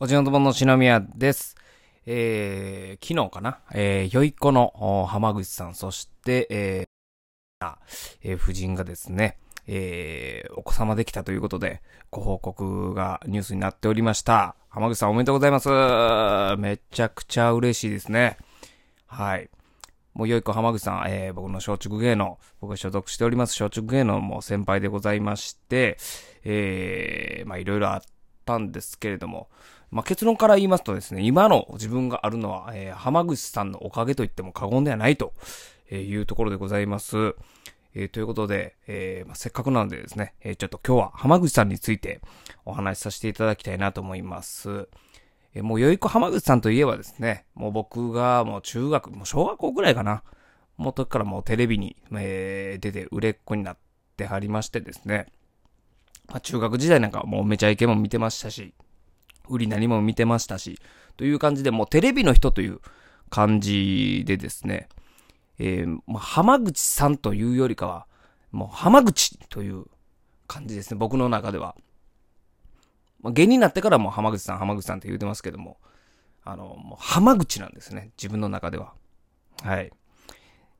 おじのともの篠宮です。えー、昨日かな、えー、よいこの浜口さん、そして、えー、あえー夫人がですね、えー、お子様できたということで、ご報告がニュースになっておりました。浜口さんおめでとうございます。めちゃくちゃ嬉しいですね。はい。もうよいこ浜口さん、えー、僕の松竹芸能、僕が所属しております松竹芸能も先輩でございまして、えー、まあいろいろあったんですけれども、まあ結論から言いますとですね、今の自分があるのは、えー、浜口さんのおかげと言っても過言ではないというところでございます。えーということで、えーまあ、せっかくなのでですね、えーちょっと今日は浜口さんについてお話しさせていただきたいなと思います。えーもうよいこ浜口さんといえばですね、もう僕がもう中学、もう小学校ぐらいかな。もう時からもうテレビに、えー出て売れっ子になってはりましてですね。まあ、中学時代なんかもうめちゃイケも見てましたし、売り何も見てましたし、という感じでもうテレビの人という感じでですね、えーまあ、浜口さんというよりかは、もう浜口という感じですね、僕の中では。まあ、芸人になってからもう浜口さん、浜口さんって言うてますけども、あの、もう浜口なんですね、自分の中では。はい。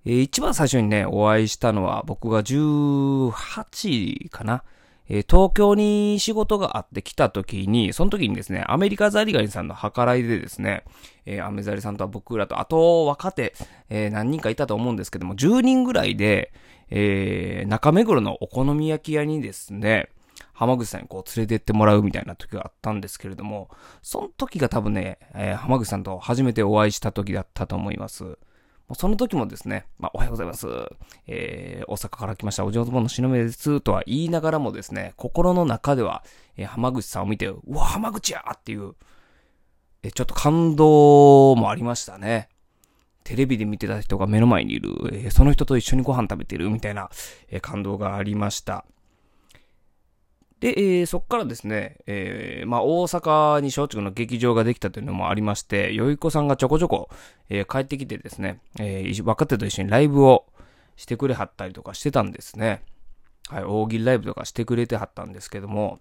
えー一番最初にね、お会いしたのは僕が18かな。えー東京に仕事があって来た時に、その時にですね、アメリカザリガニさんの計らいでですね、えーアメザリさんとは僕らと、あと若手、えー何人かいたと思うんですけども、10人ぐらいで、え中目黒のお好み焼き屋にですね、浜口さんにこう連れてってもらうみたいな時があったんですけれども、その時が多分ね、え浜口さんと初めてお会いした時だったと思います。その時もですね、まあ、おはようございます。えー、大阪から来ました、お嬢様の篠宮です、とは言いながらもですね、心の中では、えー浜口さんを見て、うわ、浜口やっていう、えちょっと感動もありましたね。テレビで見てた人が目の前にいる、えーその人と一緒にご飯食べてるみたいな、えー感動がありました。で、えーそっからですね、えーまあ、大阪に松竹の劇場ができたというのもありまして、よいこさんがちょこちょこ、えー帰ってきてですね、えー若手と一緒にライブをしてくれはったりとかしてたんですね。はい、大喜利ライブとかしてくれてはったんですけども、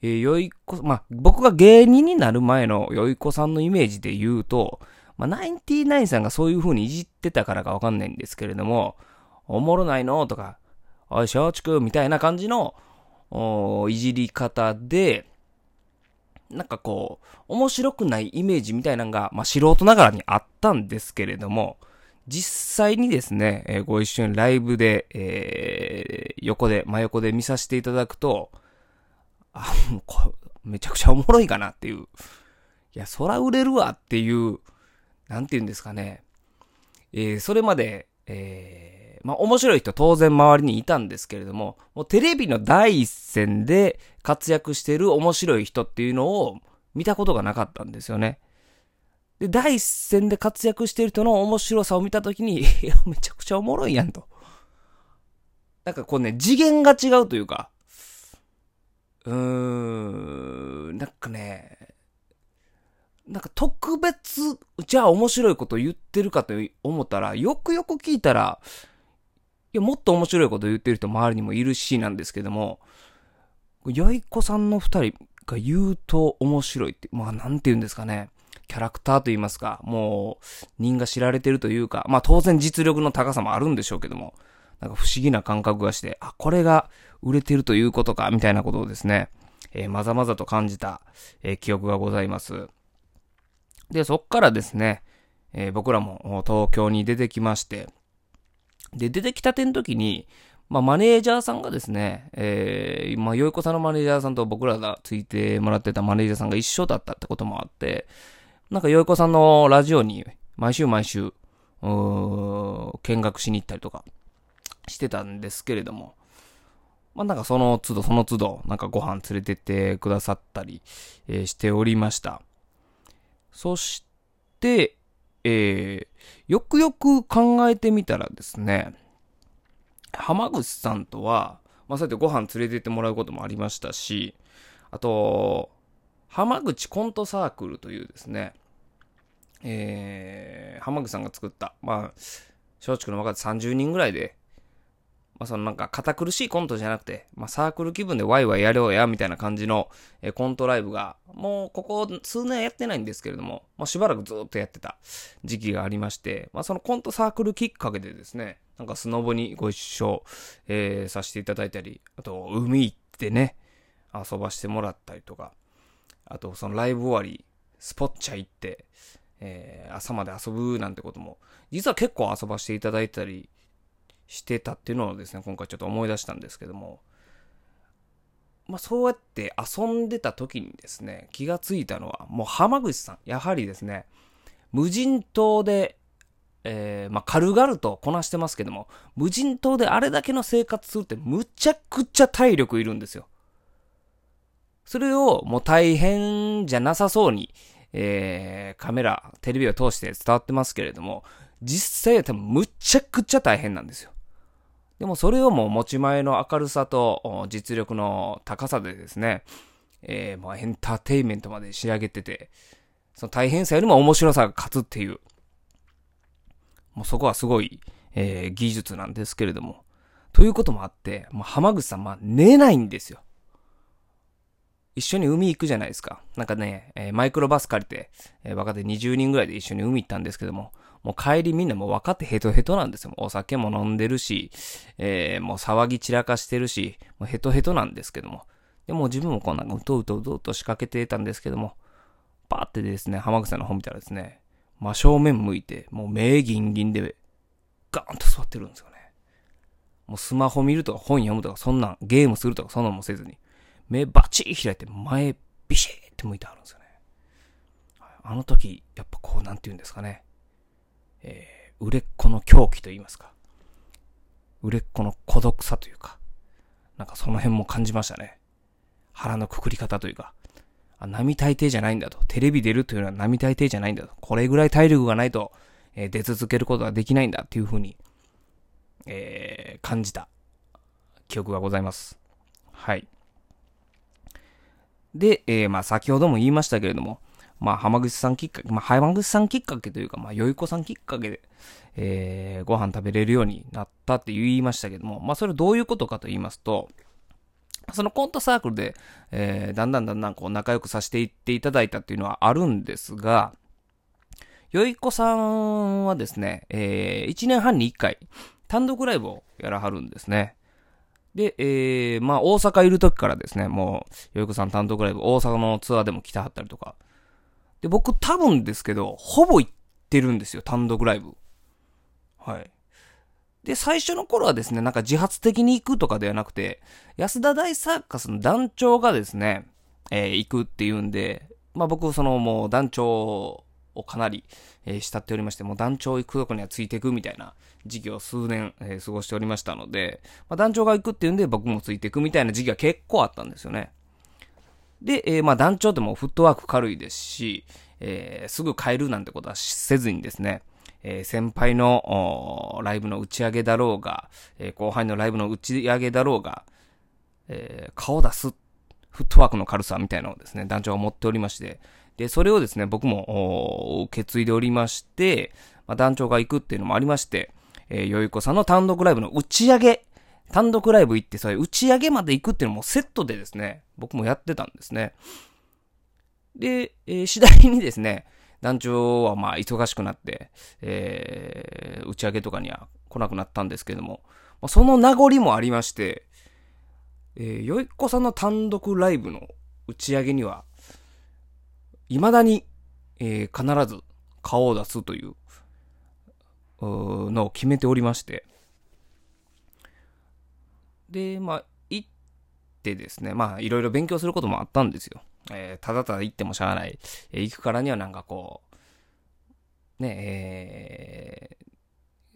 えーよいこ、まあ、僕が芸人になる前のよいこさんのイメージで言うと、まあ、ナインティナインさんがそういう風にいじってたからかわかんないんですけれども、おもろないのとか、おい、松竹みたいな感じの、いじり方で、なんかこう、面白くないイメージみたいなのが、まあ、素人ながらにあったんですけれども、実際にですね、えーご一緒にライブで、えー横で、真横で見させていただくと、あ、もうこめちゃくちゃおもろいかなっていう。いや、そら売れるわっていう、なんて言うんですかね。えーそれまで、えーまあ、面白い人当然周りにいたんですけれども、もうテレビの第一線で活躍してる面白い人っていうのを見たことがなかったんですよね。で、第一線で活躍してる人の面白さを見たときに、いや、めちゃくちゃおもろいやんと。なんかこうね、次元が違うというか、うーん、なんかね、なんか特別、じゃあ面白いこと言ってるかと思ったら、よくよく聞いたら、いや、もっと面白いこと言ってる人周りにもいるしなんですけども、よいこさんの二人が言うと面白いって、まあなんて言うんですかね。キャラクターと言いますか、もう、人が知られてるというか、まあ当然実力の高さもあるんでしょうけども、なんか不思議な感覚がして、あ、これが売れてるということか、みたいなことをですね、えーまざまざと感じた、えー記憶がございます。で、そっからですね、えー僕らも東京に出てきまして、で、出てきたての時に、まあ、マネージャーさんがですね、えー、まあ、よいこさんのマネージャーさんと僕らがついてもらってたマネージャーさんが一緒だったってこともあって、なんかよいこさんのラジオに毎週毎週、うー見学しに行ったりとかしてたんですけれども、まあ、なんかその都度その都度、なんかご飯連れてってくださったり、えーしておりました。そして、えー、よくよく考えてみたらですね、浜口さんとは、まあ、そうやってご飯連れてってもらうこともありましたし、あと、浜口コントサークルというですね、えー、浜口さんが作った、まあ、松竹の若手30人ぐらいで、まあ、そのなんか堅苦しいコントじゃなくて、まあ、サークル気分でワイワイやろうや、みたいな感じの、え、コントライブが、もうここ数年やってないんですけれども、まあ、しばらくずっとやってた時期がありまして、まあ、そのコントサークルきっかけでですね、なんかスノボにご一緒、えー、させていただいたり、あと、海行ってね、遊ばしてもらったりとか、あと、そのライブ終わり、スポッチャ行って、えー、朝まで遊ぶなんてことも、実は結構遊ばしていただいたりしてたっていうのをですね、今回ちょっと思い出したんですけども、まあそうやって遊んでた時にですね、気がついたのは、もう浜口さん、やはりですね、無人島で、えー、まあ軽々とこなしてますけども、無人島であれだけの生活するってむちゃくちゃ体力いるんですよ。それをもう大変じゃなさそうに、えー、カメラ、テレビを通して伝わってますけれども、実際は多分むちゃくちゃ大変なんですよ。でもそれをもう持ち前の明るさと実力の高さでですね、えー、もうエンターテインメントまで仕上げてて、その大変さよりも面白さが勝つっていう、もうそこはすごい、えー、技術なんですけれども、ということもあって、もう浜口さん、まあ寝ないんですよ。一緒に海行くじゃないですか。なんかね、えー、マイクロバス借りて、えー、若手20人ぐらいで一緒に海行ったんですけども、もう帰りみんなもう分かってヘトヘトなんですよ。お酒も飲んでるし、えー、もう騒ぎ散らかしてるし、もうヘトヘトなんですけども。でも自分もこんなんかうとうとうとうと仕掛けてたんですけども、パーってですね、浜口さんの方見たらですね、真正面向いて、もう目ギンギンで、ガーンと座ってるんですよね。もうスマホ見るとか本読むとかそんなん、ゲームするとかそんなんもせずに、目バチー開いて前ビシーって向いてあるんですよね。あの時、やっぱこう、なんて言うんですかね。えー、売れっ子の狂気と言いますか。売れっ子の孤独さというか。なんかその辺も感じましたね。腹のくくり方というか。あ、並大抵じゃないんだと。テレビ出るというのは並大抵じゃないんだと。これぐらい体力がないと、えー、出続けることができないんだっていうふうに、えー、感じた記憶がございます。はい。で、えー、まあ先ほども言いましたけれども、まあ浜口さんきっかけ、まあ浜口さんきっかけというか、まあよい子さんきっかけで、えー、ご飯食べれるようになったって言いましたけども、まあそれどういうことかと言いますと、そのコントサークルで、えー、だんだんだんだんこう仲良くさせていっていただいたっていうのはあるんですが、よいこさんはですね、えー、1年半に1回、単独ライブをやらはるんですね。で、えー、まあ、大阪いる時からですね、もう、よいこさん単独ライブ、大阪のツアーでも来てはったりとか。で、僕多分ですけど、ほぼ行ってるんですよ、単独ライブ。はい。で、最初の頃はですね、なんか自発的に行くとかではなくて、安田大サーカスの団長がですね、えー、行くっていうんで、まあ僕、そのもう団長をかなり、えー、慕っておりまして、もう団長行くとこにはついていくみたいな時期を数年、えー、過ごしておりましたので、まあ、団長が行くっていうんで僕もついていくみたいな時期が結構あったんですよね。で、えー、まあ団長ってもフットワーク軽いですし、えー、すぐ帰るなんてことはせずにですね、えー、先輩のライブの打ち上げだろうが、えー、後輩のライブの打ち上げだろうが、えー、顔出すフットワークの軽さみたいなのをですね、団長は持っておりまして、で、それをですね、僕も、受け継いでおりまして、まあ、団長が行くっていうのもありまして、えー、よいこさんの単独ライブの打ち上げ、単独ライブ行って、それ打ち上げまで行くっていうのもセットでですね、僕もやってたんですね。で、えー、次第にですね、団長はまあ忙しくなって、えー、打ち上げとかには来なくなったんですけども、まあ、その名残もありまして、えー、よいっこさんの単独ライブの打ち上げには、未だに、えー、必ず顔を出すとい、うのを決めておりまして、で、まあ、行ってですね、まあ、いろいろ勉強することもあったんですよ。えー、ただただ行ってもしゃあない。えー、行くからにはなんかこう、ね、え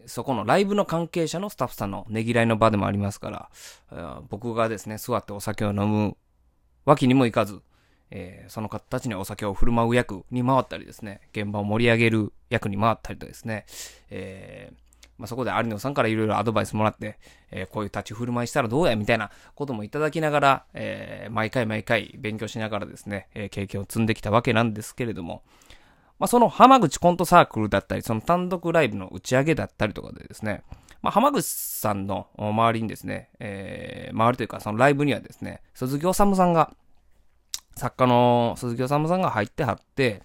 ー、そこのライブの関係者のスタッフさんのねぎらいの場でもありますから、僕がですね、座ってお酒を飲むわけにもいかず、えー、その方たちにお酒を振る舞う役に回ったりですね、現場を盛り上げる役に回ったりとですね、えー、まあ、そこで有野さんからいろいろアドバイスもらって、えー、こういう立ち振る舞いしたらどうやみたいなこともいただきながら、えー、毎回毎回勉強しながらですね、えー、経験を積んできたわけなんですけれども、まあ、その浜口コントサークルだったり、その単独ライブの打ち上げだったりとかでですね、まあ、浜口さんの周りにですね、えー、周りというかそのライブにはですね、鈴木治さんが、作家の鈴木治さんが入ってはって、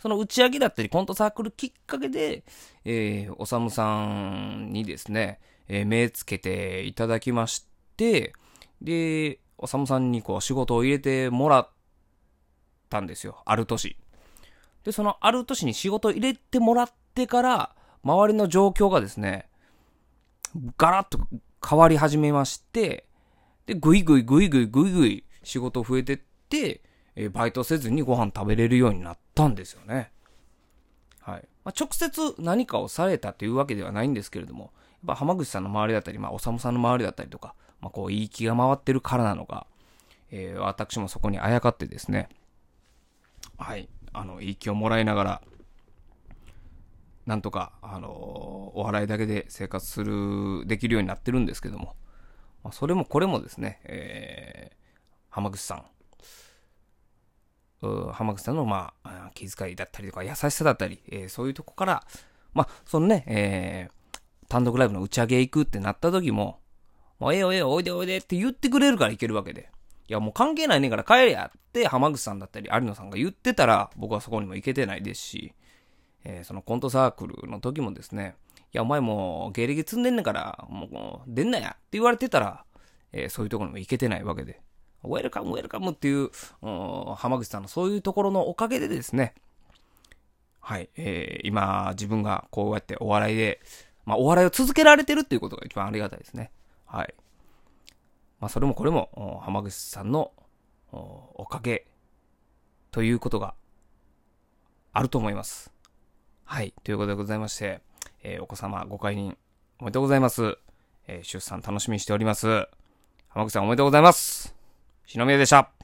その打ち上げだったりコントサークルきっかけで、えー、おさむさんにですね、えー、目つけていただきまして、で、おさむさんにこう仕事を入れてもらったんですよ。ある年。で、そのある年に仕事を入れてもらってから、周りの状況がですね、ガラッと変わり始めまして、で、ぐいぐいぐいぐいぐいぐい仕事増えてって、えバイトせずにご飯食べれるようになったんですよね。はい。まあ、直接何かをされたというわけではないんですけれども、やっぱ浜口さんの周りだったり、まあ、おさむさんの周りだったりとか、まあ、こう、いい気が回ってるからなのか、えー、私もそこにあやかってですね、はい、あの、いい気をもらいながら、なんとか、あのー、お笑いだけで生活する、できるようになってるんですけども、まあ、それもこれもですね、えー、浜口さん、浜口さんの、まあ、気遣いだったりとか、優しさだったり、えー、そういうとこから、まあ、そのね、えー、単独ライブの打ち上げ行くってなった時も、もうええよええよ、おいでおいでって言ってくれるから行けるわけで。いや、もう関係ないねんから帰れやって浜口さんだったり有野さんが言ってたら、僕はそこにも行けてないですし、えー、そのコントサークルの時もですね、いや、お前もう芸歴積んでんねんから、もう出んなやって言われてたら、えー、そういうところにも行けてないわけで。ウェルカム、ウェルカムっていう、浜口さんのそういうところのおかげでですね、はい、えー、今、自分がこうやってお笑いで、まあ、お笑いを続けられてるっていうことが一番ありがたいですね。はい。まあ、それもこれも、浜口さんのおかげということがあると思います。はい。ということでございまして、えー、お子様ご解任おめでとうございます。えー、出産楽しみにしております。浜口さんおめでとうございます。篠宮でした。